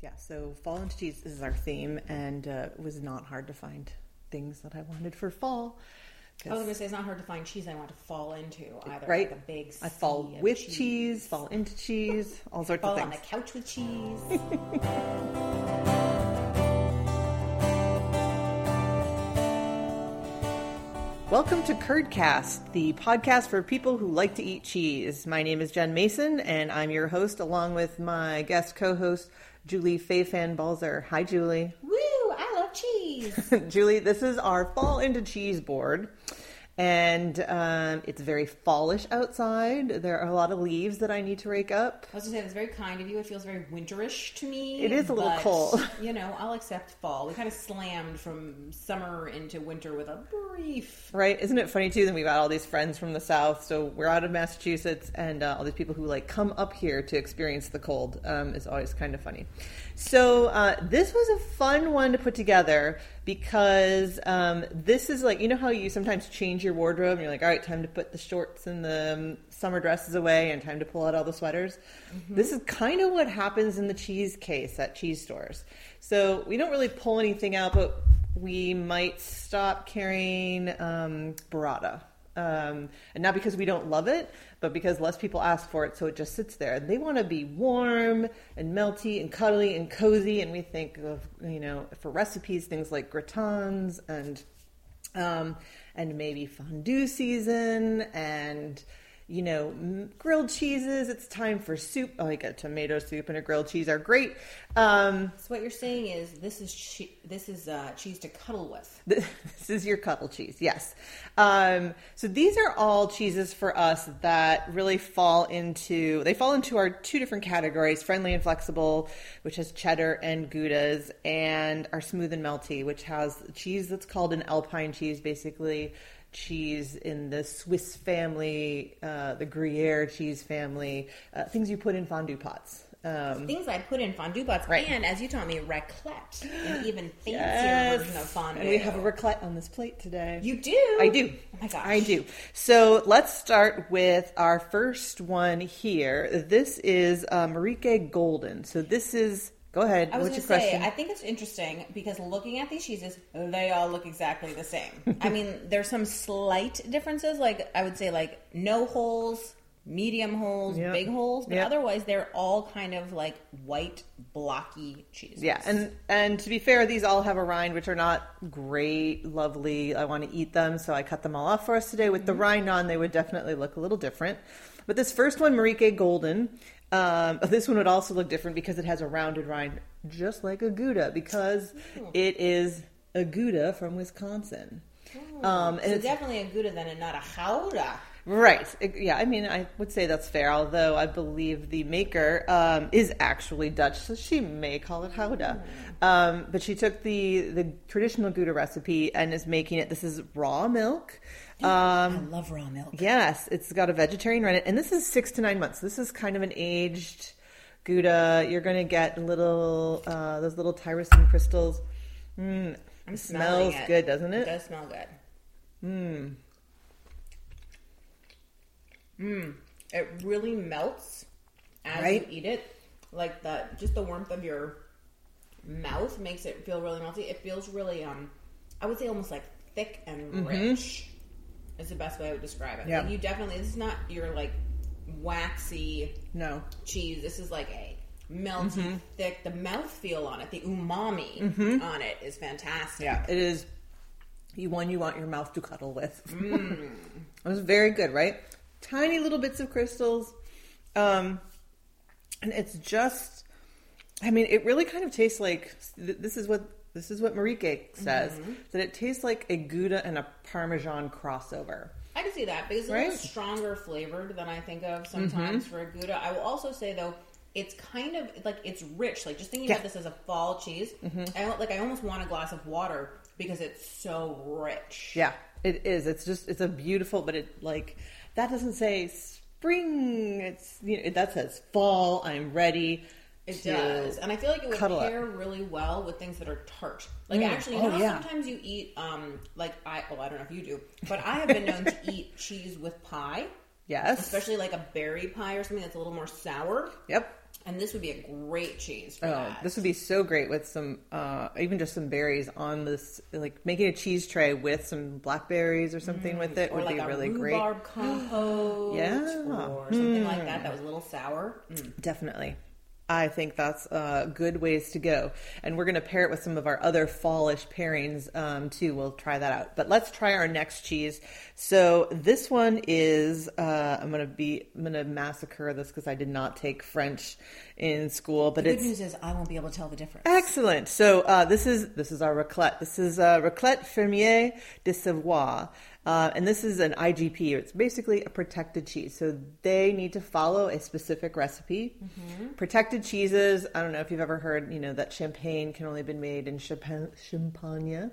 Yeah, so fall into cheese is our theme, and uh, it was not hard to find things that I wanted for fall. I was going to say it's not hard to find cheese I want to fall into either. Right. Like a big I fall with cheese. fall into cheese, all sorts fall of things. Fall on the couch with cheese. Welcome to Curdcast, the podcast for people who like to eat cheese. My name is Jenn Mason, and I'm your host, along with my guest co-host Julie Fei-Fan Balzer. Hi, Julie. Woo! I love cheese. Julie, this is our fall into cheese board. And um, it's very fallish outside. There are a lot of leaves that I need to rake up. I was going to say that's very kind of you. It feels very winterish to me. It is a little but, cold. You know, I'll accept fall. We kind of slammed from summer into winter with a brief. Right? Isn't it funny too that we've got all these friends from the south? So we're out of Massachusetts, and uh, all these people who like come up here to experience the cold um, is always kind of funny. So uh, this was a fun one to put together because um, this is like you know how you sometimes change your wardrobe and you're like, all right, time to put the shorts and the um, summer dresses away, and time to pull out all the sweaters. This is kind of what happens in the cheese case at cheese stores. So we don't really pull anything out, but we might stop carrying um, burrata. Um, and not because we don't love it, but because less people ask for it, so it just sits there. They want to be warm and melty and cuddly and cozy, and we think of you know for recipes things like gratins and um, and maybe fondue season and you know grilled cheeses. It's time for soup. Oh, like a tomato soup and a grilled cheese are great. Um, So what you're saying is this is che- this is uh, cheese to cuddle with. this is your cuddle cheese yes um, so these are all cheeses for us that really fall into they fall into our two different categories friendly and flexible which has cheddar and goudas and our smooth and melty which has cheese that's called an alpine cheese basically cheese in the swiss family uh, the gruyere cheese family uh, things you put in fondue pots um, Things I put in fondue pots, Right. and as you taught me, raclette, an even fancier Yes. version of fondue. And we have a raclette on this plate today. You do? I do. Oh my gosh. I do. So let's start with our first one here. This is uh, Marieke Golden. So this is. Go ahead. I was What's going your to say, question? I think it's interesting because looking at these cheeses, they all look exactly the same. I mean, there's some slight differences, like I would say, like no holes, medium holes, Yep. big holes, but Yep. otherwise they're all kind of like white, blocky cheeses. Yeah, and and to be fair, these all have a rind, which are not great, lovely. I want to eat them, so I cut them all off for us today. With the Mm-hmm. rind on, they would definitely look a little different. But this first one, Marieke Golden, um, this one would also look different because it has a rounded rind, just like a Gouda, because Oh. it is a Gouda from Wisconsin. Um, so it's definitely a Gouda then, and not a Howda. Right. Yeah, I mean, I would say that's fair, although I believe the maker um, is actually Dutch, so she may call it Houda. Um, but she took the, the traditional Gouda recipe and is making it, this is raw milk. Um, I love raw milk. yes, it's got a vegetarian it, and this is six to nine months. This is kind of an aged Gouda. You're going to get little, uh, those little tyrosine crystals. Mm, I'm it smells it. good, doesn't It it? does smell good. Mmm. Mmm. It really melts as Right? you eat it. Like the just the warmth of your mouth makes it feel really melty. It feels really um I would say almost like thick and rich is the best way I would describe it. Mm-hmm. Yeah. Like you definitely this is not your like waxy No. cheese. This is like a melty, Mm-hmm. thick. The mouthfeel on it, the umami on it is fantastic. Yeah, it is the one you want your mouth to cuddle with. Mm. it was very good, right? Tiny little bits of crystals. Um and it's just I mean, it really kind of tastes like this is what this is what Marieke says Mm-hmm. that it tastes like a Gouda and a Parmesan crossover. I can see that because it's a Right? little stronger flavored than I think of sometimes Mm-hmm. for a Gouda. I will also say though, it's kind of like it's rich. Like just thinking Yeah. Mm-hmm. about this as a fall cheese, I don't- like I almost want a glass of water because it's so rich. Yeah, it is. It's just it's a beautiful, but it like that doesn't say spring. It's you know that says fall. I'm ready. It does, and I feel like it would cuddle up. pair really well with things that are tart. Like Mm. actually, you Oh, know, yeah. sometimes you eat, um, like I, well, I don't know if you do, but I have been known to eat cheese with pie, Yes. especially like a berry pie or something that's a little more sour. Yep. And this would be a great cheese for Oh, that. this would be so great with some, uh, even just some berries on this, like making a cheese tray with some blackberries or something with it or would like be really great. rhubarb compote, Yeah. Hmm. or something like that. That was a little sour. Mm. Definitely. I think that's uh, good ways to go. And we're going to pair it with some of our other fallish pairings um, too. We'll try that out. But let's try our next cheese. So this one is, uh, I'm going to be, I'm going to massacre this because I did not take French in school, but The it's good news is I won't be able to tell the difference. Excellent. So uh, this is this is our raclette. This is uh, raclette fermier de Savoie, uh, and this is an IGP. It's basically a protected cheese. So they need to follow a specific recipe. Protected cheeses. I don't know if you've ever heard, you know, that champagne can only be made in Champagne. Champagne.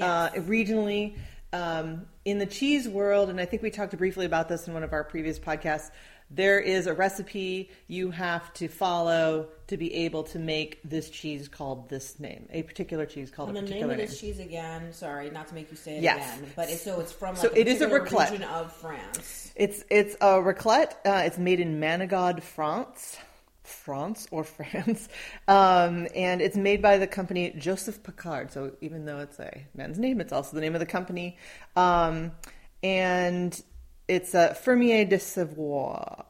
Uh, regionally, um, in the cheese world, and I think we talked briefly about this in one of our previous podcasts. There is a recipe you have to follow to be able to make this cheese called this name, a particular cheese called And a the name particular of name. this cheese again, sorry, not to make you say it Yes. again, but it's, so it's from like So a it is a raclette. region of France. It's it's a raclette. Uh, it's made in Manigod, France, France or France, um, and it's made by the company Joseph Paccard. So even though it's a man's name, it's also the name of the company, um, and it's a Fermier de Savoie,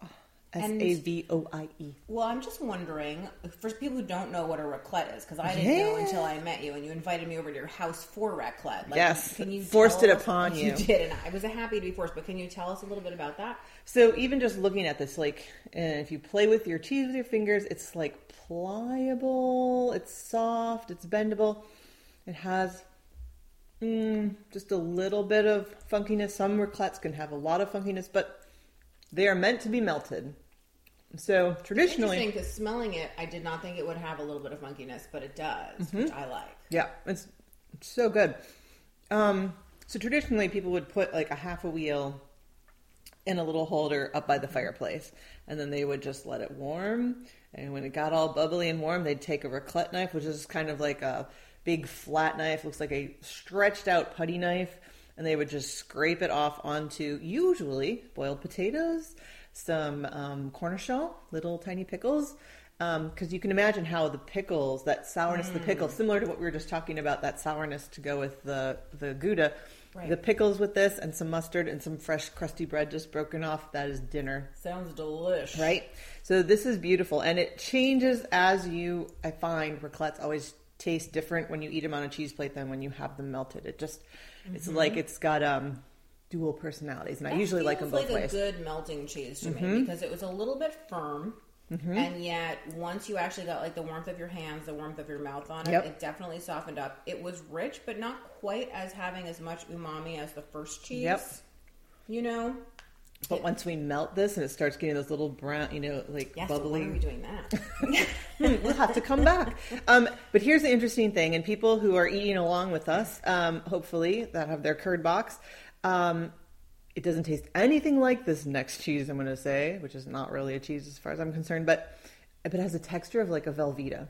S A V O I E. Well, I'm just wondering, for people who don't know what a raclette is, because I didn't know until I met you and you invited me over to your house for raclette. Like, Yes, can you forced it upon you. You did, and I was happy to be forced. But can you tell us a little bit about that? So even just looking at this, like, and if you play with your cheese with your fingers, it's like pliable, it's soft, it's bendable. It has mm, just a little bit of funkiness. Some raclettes can have a lot of funkiness, but they are meant to be melted. So Interesting, traditionally, because smelling it, I did not think it would have a little bit of funkiness, but it does, Mm-hmm. which I like. yeah, it's, it's so good. Um, so traditionally, people would put like a half a wheel in a little holder up by the fireplace, and then they would just let it warm. And when it got all bubbly and warm, they'd take a raclette knife, which is kind of like a big flat knife, looks like a stretched out putty knife, and they would just scrape it off onto usually boiled potatoes, some um, cornichon, little tiny pickles. Because you can imagine how the pickles, that sourness, of the pickle, similar to what we were just talking about, that sourness to go with the the gouda, Right. the pickles with this and some mustard and some fresh crusty bread just broken off. That is dinner, Sounds delish. right? So this is beautiful, and it changes as you. I find raclettes always taste different when you eat them on a cheese plate than when you have them melted. It just, it's like it's got um dual personalities, and I usually like them both like ways. Mm-hmm. a good melting cheese to me because it was a little bit firm, and yet once you actually got like the warmth of your hands, the warmth of your mouth on it, Yep. it definitely softened up. It was rich, but not quite as having as much umami as the first cheese. Yep. You know. But once we melt this and it starts getting those little brown, you know, like Yes. so bubbly. when are we doing that? we'll have to come back. Um, but here's the interesting thing, and people who are eating along with us, um, hopefully, that have their curd box, um, it doesn't taste anything like this next cheese I'm going to say, which is not really a cheese as far as I'm concerned, but but it has a texture of like a Velveeta,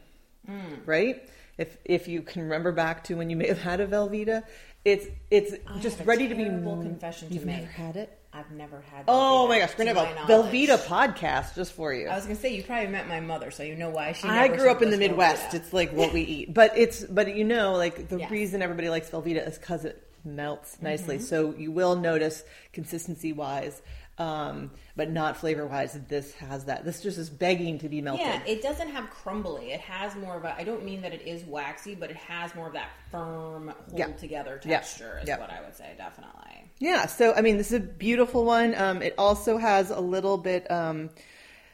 right? If if you can remember back to when you may have had a Velveeta, it's it's I just ready to be. confession to You've make. never had it. I've never had. Oh my gosh, we're gonna have a knowledge. Velveeta podcast just for you. I was gonna say you probably met my mother, so you know why she. I grew up in the Midwest. Velveeta. It's like what we eat, but it's but you know, like the Yes. reason everybody likes Velveeta is because it melts Mm-hmm. nicely. So you will notice consistency wise, um, but not flavor wise. This has that. This just is begging to be melted. Yeah, it doesn't have crumbly. It has more of a. I don't mean that it is waxy, but it has more of that firm, hold Yeah. together Yeah. texture. Is Yeah. what I would say, definitely. Yeah, so I mean, this is a beautiful one. Um, it also has a little bit, um,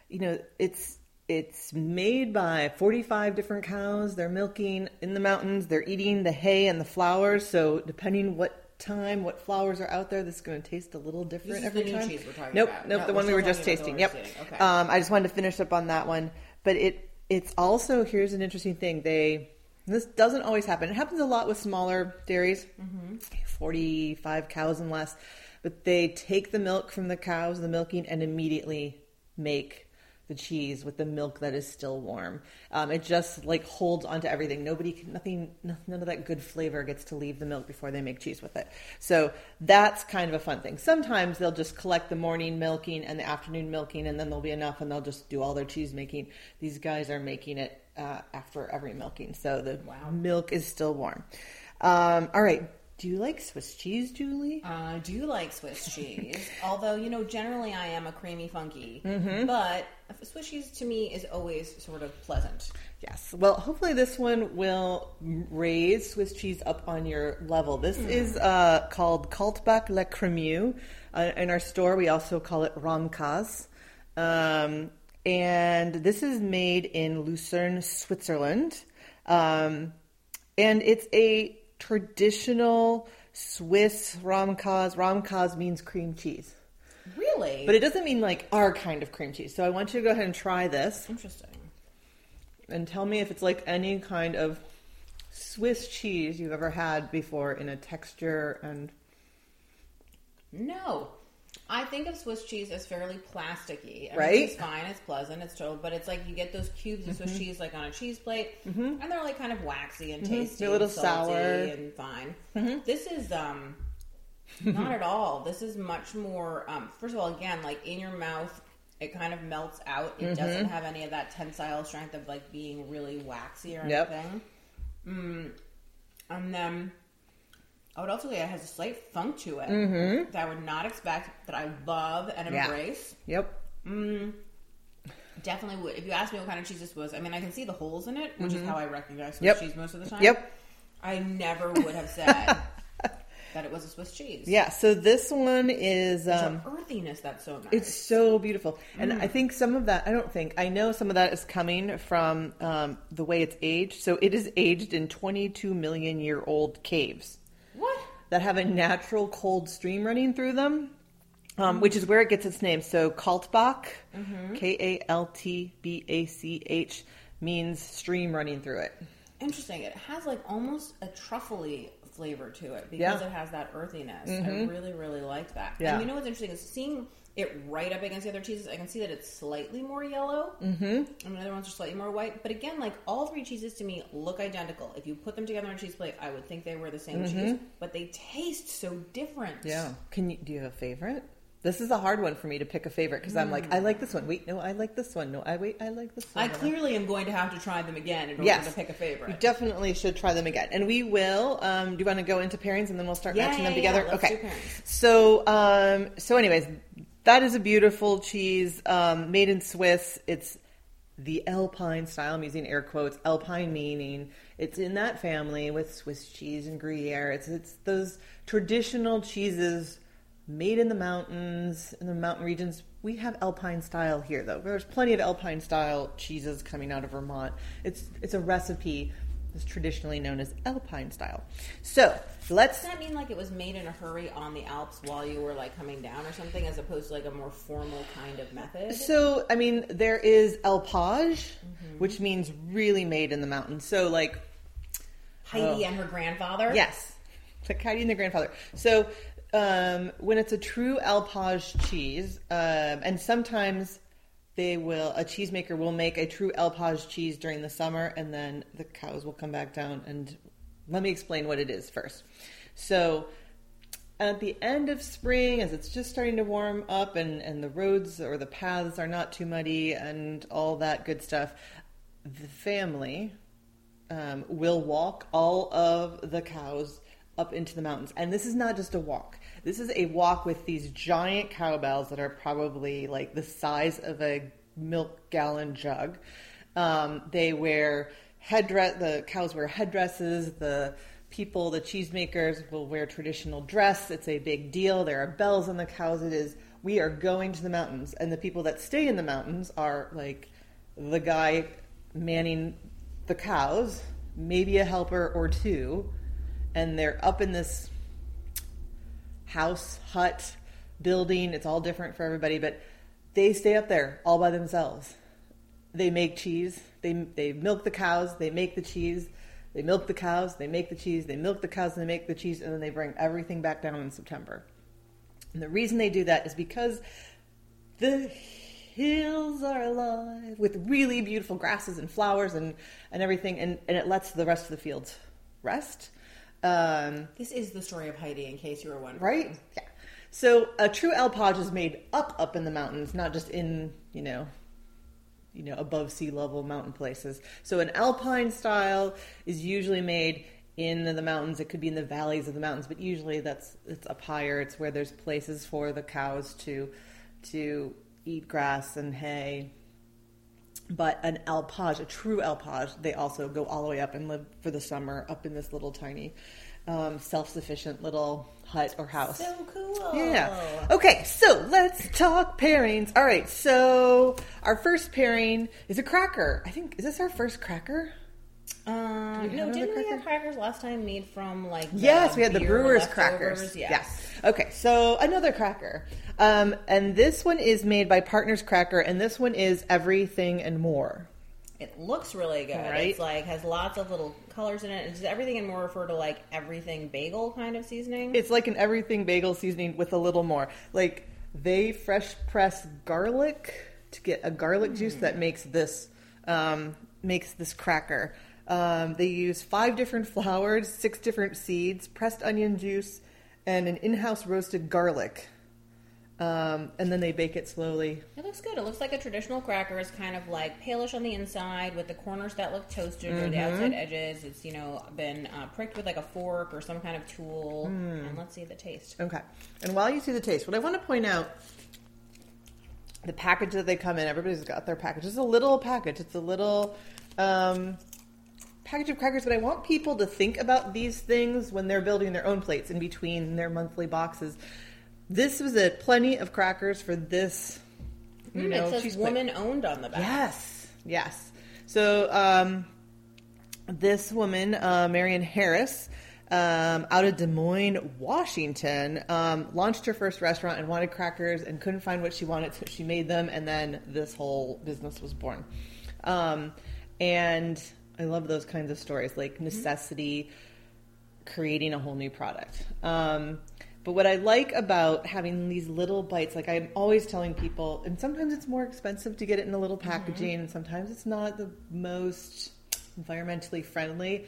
you know, it's it's made by forty five different cows. They're milking in the mountains. They're eating the hay and the flowers. So depending what time, what flowers are out there, this is going to taste a little different every time. cheese we're talking nope, about. nope, No, the one we were just talking about the tasting. Yep. we're. Okay. Um, I just wanted to finish up on that one, but it it's also here's an interesting thing. They this doesn't always happen. It happens a lot with smaller dairies, Mm-hmm. 45 cows and less. But they take the milk from the cows, the milking, and immediately make the cheese with the milk that is still warm. Um, it just like holds onto everything. Nobody, can, nothing, none of that good flavor gets to leave the milk before they make cheese with it. So that's kind of a fun thing. Sometimes they'll just collect the morning milking and the afternoon milking, and then there'll be enough, and they'll just do all their cheese making. These guys are making it uh, after every milking, so the Wow. milk is still warm. Um, all right. Do you like Swiss cheese, Julie? I do like Swiss cheese, although you know generally I am a creamy funky, Mm-hmm. but Swiss cheese to me is always sort of pleasant. Yes. Well, hopefully this one will raise Swiss cheese up on your level. This is uh, called Kaltbach Le Cremeux. Uh, in our store, we also call it Ramkas. Um, and this is made in Lucerne, Switzerland. Um, and it's a traditional Swiss Ramkas. Ramkas means cream cheese. Really, But it doesn't mean like our kind of cream cheese. So I want you to go ahead and try this interesting. and tell me if it's like any kind of Swiss cheese you've ever had before in a texture and No, I think of Swiss cheese as fairly plasticky. I mean, Right? It's fine. It's pleasant. It's total, but it's like you get those cubes of Swiss cheese like on a cheese plate, and they're like kind of waxy and tasty, They're a little and salty sour. and fine. This is um not at all. This is much more. Um, first of all, again, like in your mouth. It kind of melts out. It doesn't have any of that tensile strength of like being really waxy or Yep. anything. Mm. And then I would also say it has a slight funk to it that I would not expect, that I love and Mm-hmm. Yeah. embrace. yep, Definitely would. If you asked me what kind of cheese this was, I mean, I can see the holes in it, which is how I recognize Swiss Mm-hmm. Yep. cheese most of the time. yep. I never would have said that it was a Swiss cheese. Yeah, so this one is um earthiness that's so nice. it's so beautiful. And Mm. I think some of that I don't think I know some of that is coming from um, the way it's aged. So it is aged in 22 million year old caves. What? that have a natural cold stream running through them, um, which is where it gets its name. So Kaltbach, K A L T B A C H, means stream running through it. Interesting. It has like almost a truffly flavor to it because Yeah. Mm-hmm. it has that earthiness. I really, really like that. Yeah. And you know what's interesting is seeing it right up against the other cheeses. I can see that it's slightly more yellow, mm-hmm. and the other ones are slightly more white. But again, like all three cheeses to me look identical. If you put them together on a cheese plate, I would think they were the same cheese, but they taste so different. Mm-hmm. Yeah. Can you do you have a favorite? This is a hard one for me to pick a favorite because I'm like, I like this one. Wait, no, I like this one. No, I wait, I like this one. I clearly am going to have to try them again in order Yes. to pick a favorite. You definitely should try them again, and we will. Um, do you want to go into pairings and then we'll start Yeah, matching them yeah, yeah. together? Let's okay. So, um, so anyways, that is a beautiful cheese um, made in Swiss. It's the Alpine style. I'm using air quotes. Alpine meaning it's in that family with Swiss cheese and Gruyere. It's it's those traditional cheeses made in the mountains in the mountain regions. We have Alpine style here though. There's plenty of Alpine style cheeses coming out of Vermont. It's it's a recipe that's traditionally known as Alpine style. So let's Does that mean like it was made in a hurry on the Alps while you were like coming down or something, as opposed to like a more formal kind of method? So, I mean, there is alpage, Mm-hmm. which means really made in the mountains. So, like, Heidi Oh. and her grandfather. yes, like Heidi and the grandfather. So, um, when it's a true alpage cheese, um, and sometimes they will, a cheesemaker will make a true alpage cheese during the summer, and then the cows will come back down. And let me explain what it is first. So, at the end of spring, as it's just starting to warm up and, and the roads or the paths are not too muddy and all that good stuff, the family um, will walk all of the cows up into the mountains. And this is not just a walk. This is a walk with these giant cowbells that are probably like the size of a milk gallon jug. Um, they wear headdress. The cows wear headdresses. The people, the cheesemakers, will wear traditional dress. It's a big deal. There are bells on the cows. It is. We are going to the mountains, and the people that stay in the mountains are like the guy manning the cows, maybe a helper or two, and they're up in this house, hut, building. It's all different for everybody, but they stay up there all by themselves. They make cheese. They they milk the cows. They make the cheese. They milk the cows. They make the cheese. They milk the cows. And they make the cheese, and then they bring everything back down in September. And the reason they do that is because the hills are alive with really beautiful grasses and flowers and, and everything, and, and it lets the rest of the fields rest. Um, This is the story of Heidi, in case you were wondering. right? Yeah. So a true alpage is made up up in the mountains, not just in you know, you know above sea level mountain places. So an alpine style is usually made in the mountains. It could be in the valleys of the mountains, but usually that's it's up higher. It's where there's places for the cows to to eat grass and hay. But an alpage, a true alpage, they also go all the way up and live for the summer up in this little tiny, um, self-sufficient little hut or house. So cool. Yeah. Okay, so let's talk pairings. All right, so our first pairing is a cracker. I think is this our first cracker? Um, no, didn't we have crackers last time made from like the Yes, we had the brewer's leftovers? crackers. Yes. Yes. Okay, so another cracker. Um, and this one is made by Partners Cracker, and this one is everything and more. It looks really good. Right? It's like has lots of little colors in it. Does everything and more refer to like everything bagel kind of seasoning? It's like an everything bagel seasoning with a little more. Like they fresh press garlic to get a garlic juice that makes this um, makes this cracker. Um, they use five different flours, six different seeds, pressed onion juice, and an in-house roasted garlic. Um, and then they bake it slowly. It looks good. It looks like a traditional cracker. It's kind of like palish on the inside with the corners that look toasted or the Mm-hmm. outside edges. It's, you know, been uh, pricked with like a fork or some kind of tool. Mm. And let's see the taste. Okay. And while you see the taste, what I want to point out the package that they come in, everybody's got their package. It's a little package. It's a little um, package of crackers, but I want people to think about these things when they're building their own plates in between their monthly boxes. This was a plenty of crackers for this. You Mm, know, it says cheese plate. woman owned on the back. Yes, yes. So um, this woman, uh, Marion Harris, um, out of Des Moines, Washington, um, launched her first restaurant and wanted crackers and couldn't find what she wanted, so she made them, and then this whole business was born. Um, and I love those kinds of stories, like necessity creating a whole new product. Um, but what I like about having these little bites, like I'm always telling people, and sometimes it's more expensive to get it in a little packaging, and sometimes it's not the most environmentally friendly,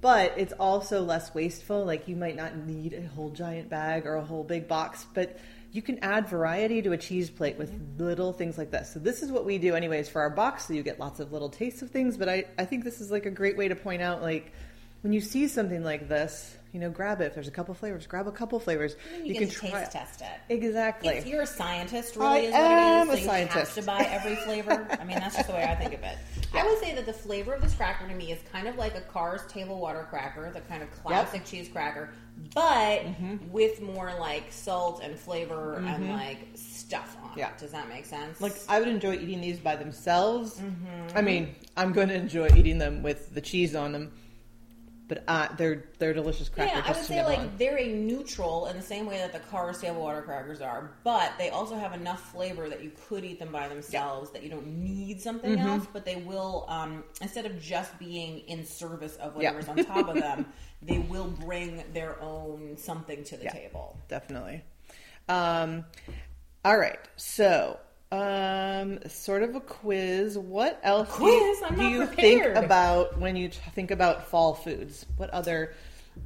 but it's also less wasteful. Like you might not need a whole giant bag or a whole big box, but you can add variety to a cheese plate with little things like this. So this is what we do anyways for our box, so you get lots of little tastes of things. But I, I think this is like a great way to point out like when you see something like this, you know, grab it. If there's a couple flavors, grab a couple flavors. And you, can try taste test it. Exactly. If you're a scientist, I really, is what am it a is. So you have scientist. to buy every flavor. I mean, that's just the way I think of it. I would say that the flavor of this cracker to me is kind of like a Carr's table water cracker, the kind of classic cheese cracker, but Mm-hmm. with more like salt and flavor and like stuff on Yeah. it. Does that make sense? Like I would enjoy eating these by themselves. Mm-hmm. I mean, I'm going to enjoy eating them with the cheese on them, but uh, they're they're delicious crackers. Yeah, I would say like on. they're a neutral in the same way that the Carr's table water crackers are, but they also have enough flavor that you could eat them by themselves. That you don't need something Mm-hmm. else, but they will um, instead of just being in service of Yeah. whatever's on top of them, they will bring their own something to the Yeah. table. definitely. Um, all right, so um, sort of a quiz. What else do you- Quiz? I'm do not you prepared. think about when you think about fall foods? What other?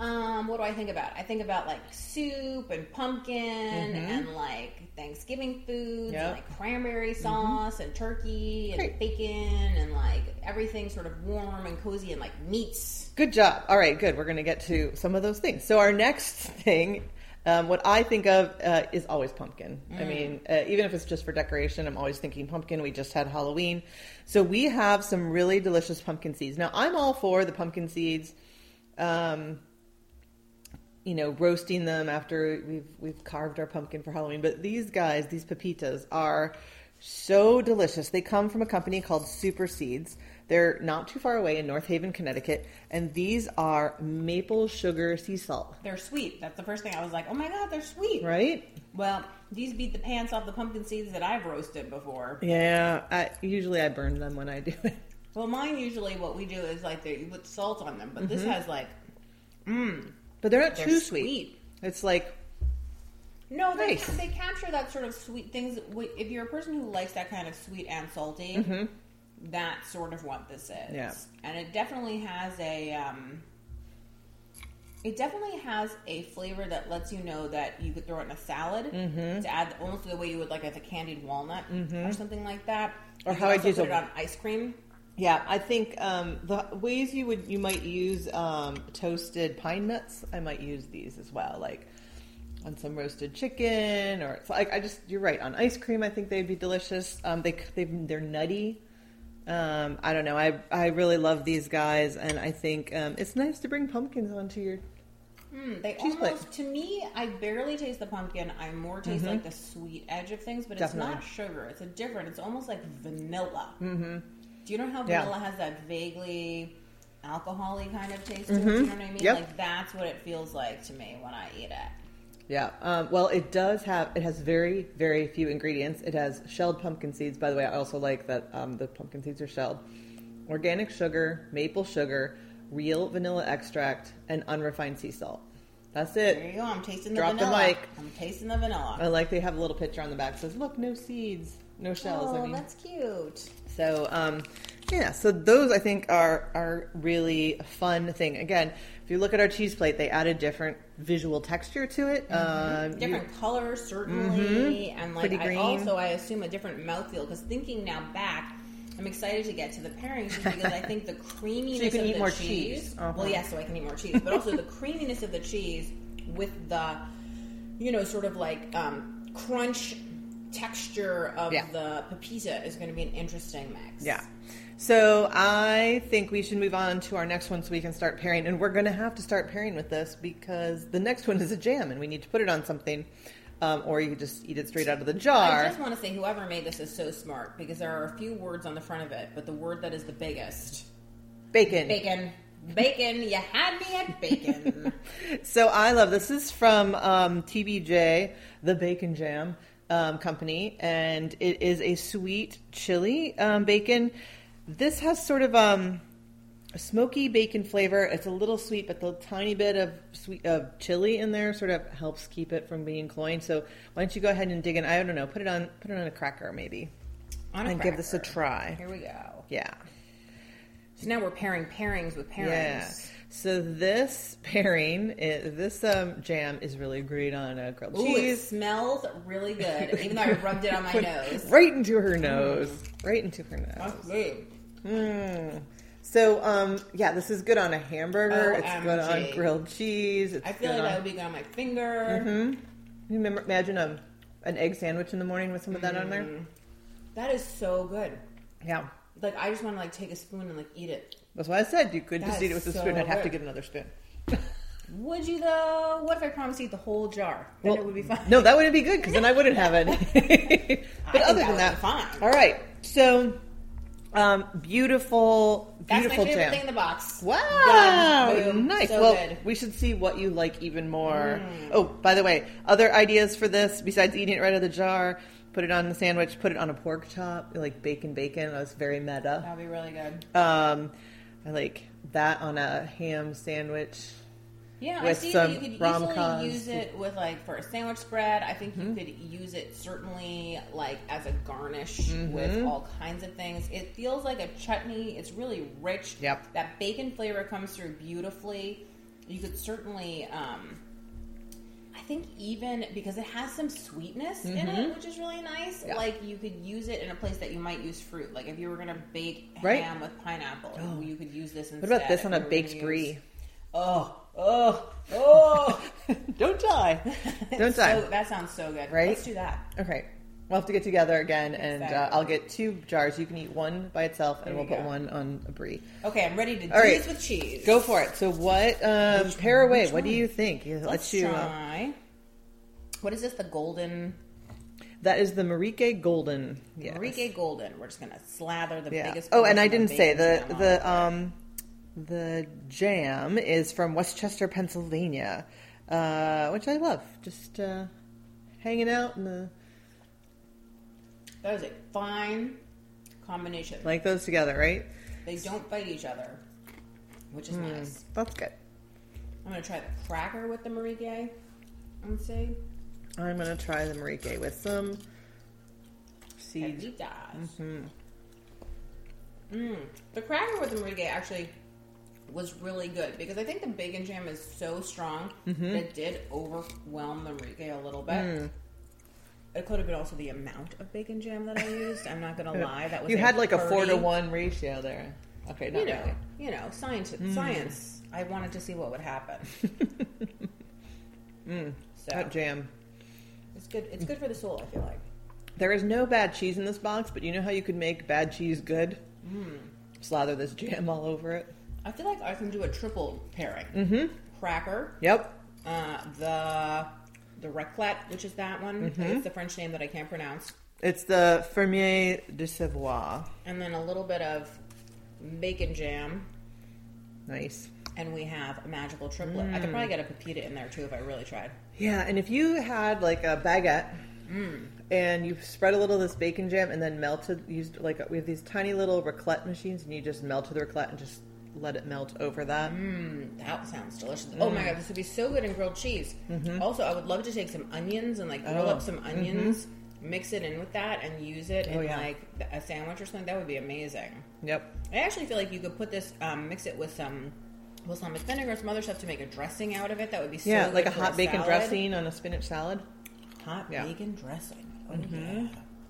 Um, what do I think about? I think about like soup and pumpkin and like Thanksgiving foods Yep. and like cranberry sauce and turkey and Great. bacon and like everything sort of warm and cozy and like meats. Good job. All right, good. We're going to get to some of those things. So our next thing, um, what I think of uh, is always pumpkin. I mean, uh, even if it's just for decoration, I'm always thinking pumpkin. We just had Halloween, so we have some really delicious pumpkin seeds. Now, I'm all for the pumpkin seeds. Um, you know, roasting them after we've we've carved our pumpkin for Halloween. But these guys, these pepitas, are so delicious. They come from a company called SuperSeedz. They're not too far away in North Haven, Connecticut, and these are maple sugar sea salt. They're sweet. That's the first thing I was like, oh my god, they're sweet. Right? Well, these beat the pants off the pumpkin seeds that I've roasted before. Yeah. I, usually, I burn them when I do it. Well, mine usually what we do is like they, you put salt on them, but this mm-hmm. has like mmm. But they're not they're too sweet. sweet. It's like No, they, Nice. they capture that sort of sweet things. If you're a person who likes that kind of sweet and salty, mm-hmm. That's sort of what this is. Mm-hmm. Yeah. and it definitely has a. Um, it definitely has a flavor that lets you know that you could throw it in a salad Mm-hmm. to add almost the way you would like as a candied walnut or something like that. Or You how I'd use put a- it on ice cream. Yeah, I think um, the ways you would you might use um, toasted pine nuts. I might use these as well, like on some roasted chicken or it's like I just you're right on ice cream. I think they'd be delicious. Um, they they they're nutty. Um, I don't know. I I really love these guys, and I think um, it's nice to bring pumpkins onto your. Mm, they Cheese plate. to me, I barely taste the pumpkin. I more taste like the sweet edge of things, but Definitely. it's not sugar. It's a different. It's almost like vanilla. Mm-hmm. Do you know how Yeah. vanilla has that vaguely alcoholy kind of taste to it? You know what I mean? Yep. Like that's what it feels like to me when I eat it. Yeah. Um, well, it does have. It has very, very few ingredients. It has shelled pumpkin seeds. By the way, I also like that um, the pumpkin seeds are shelled. Organic sugar, maple sugar, real vanilla extract, and unrefined sea salt. That's There it. you go. I'm tasting the Drop the vanilla. mic. I'm tasting the vanilla. I like they have a little picture on the back that says, "Look, no seeds, no shells." oh, I mean, that's cute. so um, yeah, so those I think are are really a fun thing. Again, if you look at our cheese plate, they added different visual texture to it. Um, you- different colors certainly and like Pretty I green. also i assume a different mouthfeel because thinking now back i'm excited to get to the pairings because i think the creaminess so you can of eat the more cheese, cheese. Uh-huh. well yeah so i can eat more cheese but also the creaminess of the cheese with the you know sort of like um, crunch texture of Yeah. the pepita is going to be an interesting mix Yeah. So I think we should move on to our next one so we can start pairing. And we're going to have to start pairing with this because the next one is a jam and we need to put it on something. Um, or you could just eat it straight out of the jar. I just want to say, whoever made this is so smart because there are a few words on the front of it, but the word that is the biggest Bacon. Bacon. Bacon. You had me at bacon. So I love this is from um, TBJ, the Bacon Jam um, company, and it is a sweet chili um, bacon. This has sort of um, a smoky bacon flavor. It's a little sweet, but the tiny bit of sweet of chili in there sort of helps keep it from being cloying. So why don't you go ahead and dig in? I don't know, put it on put it on a cracker maybe, On and give this a try. Here we go. Yeah. So now we're pairing pairings with pairings. Yeah. So this pairing, is, this um, jam is really great on a grilled Ooh, it smells really good, even though I rubbed it on my nose. Right into her nose. Right into her nose. That's. Mm. So, um, yeah, this is good on a hamburger. It's good on grilled cheese. It's I feel like on, that would be good on my finger. You remember, imagine a, an egg sandwich in the morning with some of that on there. Mm. That is so good. Yeah. Like I just want to like take a spoon and like eat it. That's why I said you could just eat it with a so spoon. I'd have to get another spoon. Would you though? What if I promised to eat the whole jar? Then Well, it would be fine. No, that wouldn't be good because then I wouldn't have any. but think other that than would that, be fine. all right. So, um, beautiful, That's my beautiful favorite jam. thing in the box. Wow. Nice. So well, good. Mm. we should see what you like even more. Oh, by the way, other ideas for this besides eating it right out of the jar. Put it on the sandwich. Put it on a pork chop, like bacon, bacon. That was very meta. That'd be really good. Um, I like that on a ham sandwich. Yeah, I see that you could rom-coms. easily use it with like for a sandwich spread. I think Mm-hmm. you could use it certainly like as a garnish Mm-hmm. with all kinds of things. It feels like a chutney. It's really rich. Yep. That bacon flavor comes through beautifully. You could certainly um I think even because it has some sweetness in it, which is really nice. Mm-hmm. Yeah. Like you could use it in a place that you might use fruit. Like if you were gonna bake Right. ham with pineapple, oh. you could use this instead. What about this on a baked brie? use- Oh, oh, oh! Don't die. Don't die. So, that sounds so good. Right? Let's do that. Okay. We'll have to get together again, and uh, I'll get two jars. You can eat one by itself, and we'll put go. one on a brie. Okay, I'm ready to do All right. this with cheese. Go for it. So, what um, pair away? which What do one? you think? Let's Let's you. Uh, try. what is this? The golden that is the Marieke Golden. Yes. Marieke Golden. We're just gonna slather the Yeah. biggest. Oh, and I didn't say the the um the jam is from West Chester, Pennsylvania, uh, which I love. Just uh, hanging out in the That is a fine combination. like those together, right? they don't fight each other, which is hmm, nice. That's good. I'm gonna try the cracker with the Marieke and see. I'm gonna try the Marieke with some seeds. Pepitas. Mm-hmm. Mm. The cracker with the Marieke actually was really good because I think the bacon jam is so strong mm-hmm. that it did overwhelm the Marieke a little bit. Mm. It could have been also the amount of bacon jam that I used. I'm not gonna lie, that was You had like a four to one ratio there. Okay, not You know, really. you know, science. Science. I wanted to see what would happen. So That jam. it's good. It's good for the soul. I feel like. There is no bad cheese in this box, but you know how you could make bad cheese good? Slather this jam all over it. I feel like I can do a triple pairing. Mm-hmm. Cracker, Yep. uh, the the raclette, which is that one. Mm-hmm. It's the French name that I can't pronounce, It's the Fermier de Savoie. and then a little bit of bacon jam, Nice. and we have a magical triplet. Mm. I could probably get a pepita in there too if I really tried. Yeah, and if you had like a baguette and you spread a little of this bacon jam and then melted, used like we have these tiny little raclette machines, and you just melted the raclette and just let it melt over that. That sounds delicious. Oh my god, this would be so good in grilled cheese. Also, I would love to take some onions and like grill Mm-hmm. Oh, up some onions, mix it in with that, and use it in Oh, yeah. like a sandwich or something. That would be amazing. Yep. I actually feel like you could put this, um, mix it with some balsamic vinegar, or some other stuff to make a dressing out of it. That would be so Yeah, good like a hot bacon salad. dressing on a spinach salad. Hot Yeah. Mm-hmm. bacon dressing. Oh yeah.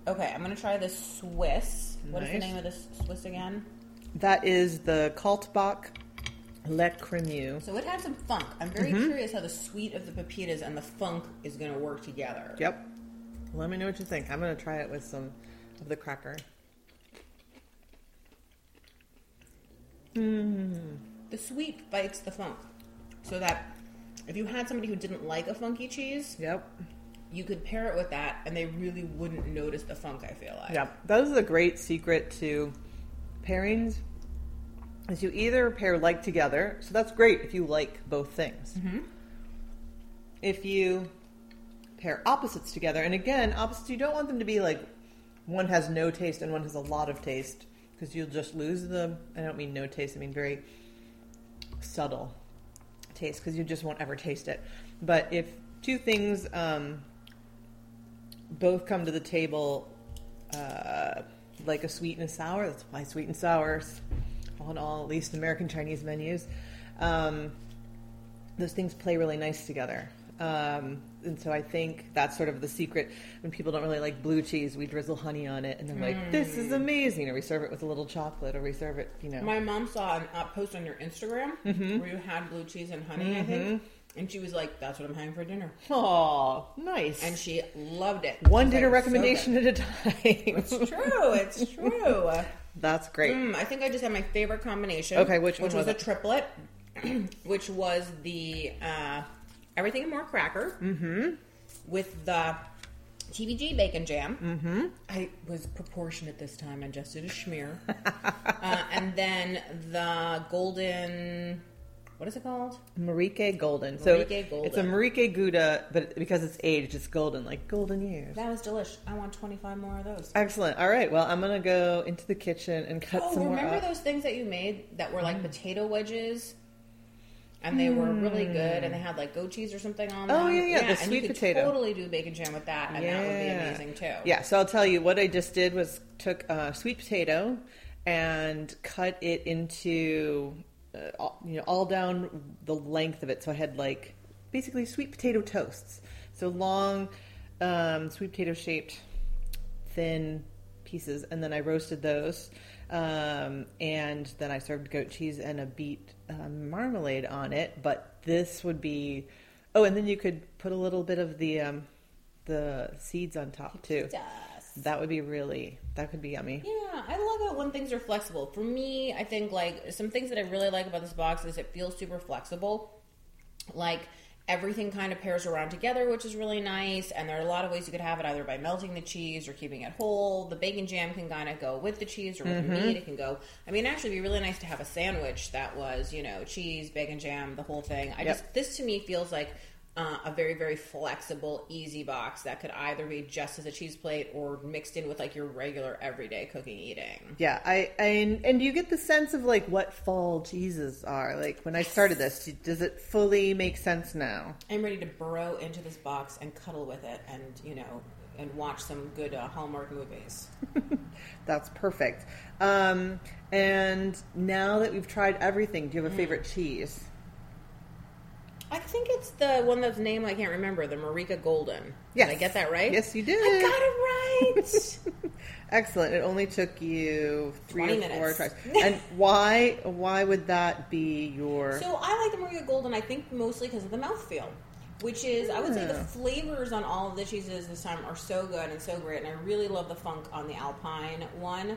Okay, I'm gonna try this Swiss. What is the name of this Swiss again? That is the Kaltbach Le Cremeux. So it had some funk. I'm very Mm-hmm. curious how the sweet of the pepitas and the funk is gonna work together. Yep. Let me know what you think. I'm going to try it with some of the cracker. The sweet fights the funk, so that if you had somebody who didn't like a funky cheese, Yep. you could pair it with that, and they really wouldn't notice the funk. I feel like. Yep. That is a great secret to pairings. Is you either pair like together, so that's great if you like both things. If you pair opposites together, and again, opposites you don't want them to be like one has no taste and one has a lot of taste because you'll just lose the. I don't mean no taste. I mean very subtle taste because you just won't ever taste it. But if two things um, both come to the table uh, like a sweet and a sour, that's why sweet and sours, all in all, at least American Chinese menus, um, those things play really nice together. Um, and so I think that's sort of the secret. When people don't really like blue cheese, we drizzle honey on it, and they're like, "This is amazing." Or we serve it with a little chocolate, or we serve it, you know. My mom saw an uh, post on your Instagram Mm-hmm. where you had blue cheese and honey, I think, and she was like, "That's what I'm having for dinner," Oh, nice. and she loved it. one dinner like, recommendation good." at a time. It's true. It's true. That's great. Mm, I think I just had my favorite combination. Okay, which one which was was, a triplet, which was the uh, everything and more cracker Mm-hmm. with the TBJ bacon jam. Mm-hmm. I was proportionate this time. I just did a schmear, uh, and then the golden. What is it called? Marieke Golden. So Marieke Golden. it's a Marieke Gouda, but because it's aged, it's golden, like golden years. That was delish. I want twenty five more of those. Excellent. All right. Well, I'm gonna go into the kitchen and cut Oh, some more. remember up. those things that you made that were like mm. potato wedges? And they were really good, and they had like goat cheese or something on oh, them. Oh, yeah, yeah, the and sweet you could potato. Totally do bacon jam with that, and that would be amazing too. Yeah. So I'll tell you what I just did was took a sweet potato and cut it into, uh, you know, all down the length of it. So I had like basically sweet potato toasts. So long, um, sweet potato shaped, thin pieces, and then I roasted those. Um, and then I served goat cheese and a beet uh, marmalade on it. But this would be, oh, and then you could put a little bit of the um, the seeds on top too. That would be really that could be yummy. Yeah, I love it when things are flexible. For me, I think like some things that I really like about this box is it feels super flexible. Like everything kind of pairs around together, which is really nice. And there are a lot of ways you could have it either by melting the cheese or keeping it whole. The bacon jam can kind of go with the cheese or with Mm-hmm. the meat. It can go. I mean, actually, it'd be really nice to have a sandwich that was, you know, cheese, bacon jam, the whole thing. I Yep. just this to me feels like uh, a very very flexible, easy box that could either be just as a cheese plate or mixed in with like your regular everyday cooking eating. Yeah, I, I and, and you get the sense of like what fall cheeses are. Like when I started this, does it fully make sense now? I'm ready to burrow into this box and cuddle with it, and you know, and watch some good uh, Hallmark movies. That's perfect. Um, and now that we've tried everything, do you have a favorite cheese? I think it's the one that's name I can't remember, the Marieke Golden. Yes. Did I get that right? Yes, you did. I got it right. Excellent. It only took you three 20 or four tries. and why why would that be your so I like the Marieke Golden, I think mostly because of the mouthfeel. Which is, I would say, the flavors on all of the cheeses this time are so good and so great, and I really love the funk on the Alpine one.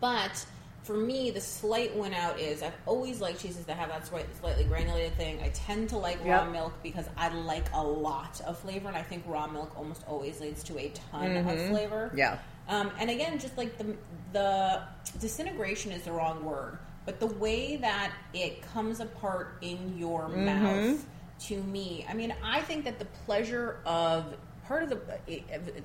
But for me, the slight win out is I've always liked cheeses that have that slight, slightly granulated thing. I tend to like raw Yep. milk because I like a lot of flavor, and I think raw milk almost always leads to a ton of flavor. Mm-hmm. Yeah. Um, and again, just like the the disintegration is the wrong word, but the way that it comes apart in your Mm-hmm. mouth, to me, I mean, I think that the pleasure of part of the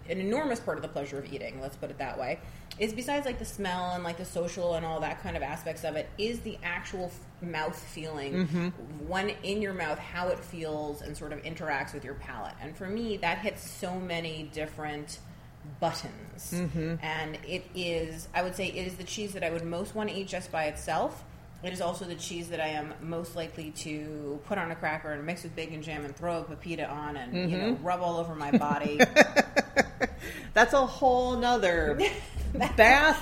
an enormous part of the pleasure of eating, let's put it that way, is besides like the smell and like the social and all that kind of aspects of it, is the actual f- mouth feeling Mm-hmm. when in your mouth, how it feels and sort of interacts with your palate. And for me, that hits so many different buttons. Mm-hmm. And it is, I would say, it is the cheese that I would most want to eat just by itself. It is also the cheese that I am most likely to put on a cracker and mix with bacon jam and throw a pepita on and you Mm-hmm. know rub all over my body. That's a whole nother bath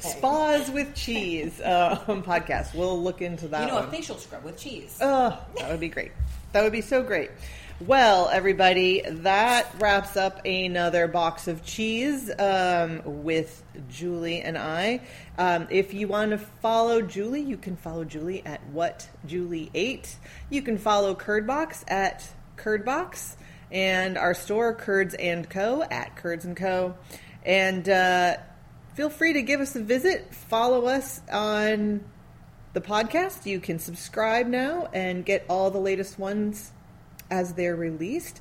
spas with cheese um, podcast. We'll look into that. you know, one. a facial scrub with cheese. Oh, that would be great. That would be so great. Well, everybody, that wraps up another box of cheese um, with Julie and I. Um, if you want to follow Julie, you can follow Julie at what Julie ate. You can follow Curdbox at Curdbox, and our store Curds and Co at Curds and Co. And uh, feel free to give us a visit. Follow us on the podcast. You can subscribe now and get all the latest ones as they're released.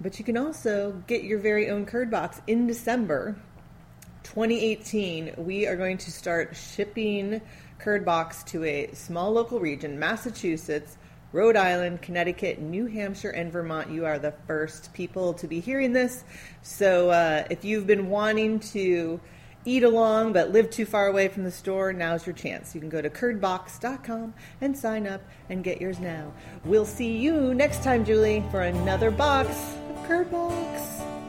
But you can also get your very own Curd box in December 2018. We are going to start shipping Curd box to a small local region, Massachusetts, Rhode Island, Connecticut, New Hampshire, and Vermont. You are the first people to be hearing this. So uh, if you've been wanting to eat along but live too far away from the store, now's your chance. You can go to curdbox.com and sign up and get yours now. We'll see you next time, Julie, for another box of Curd Box.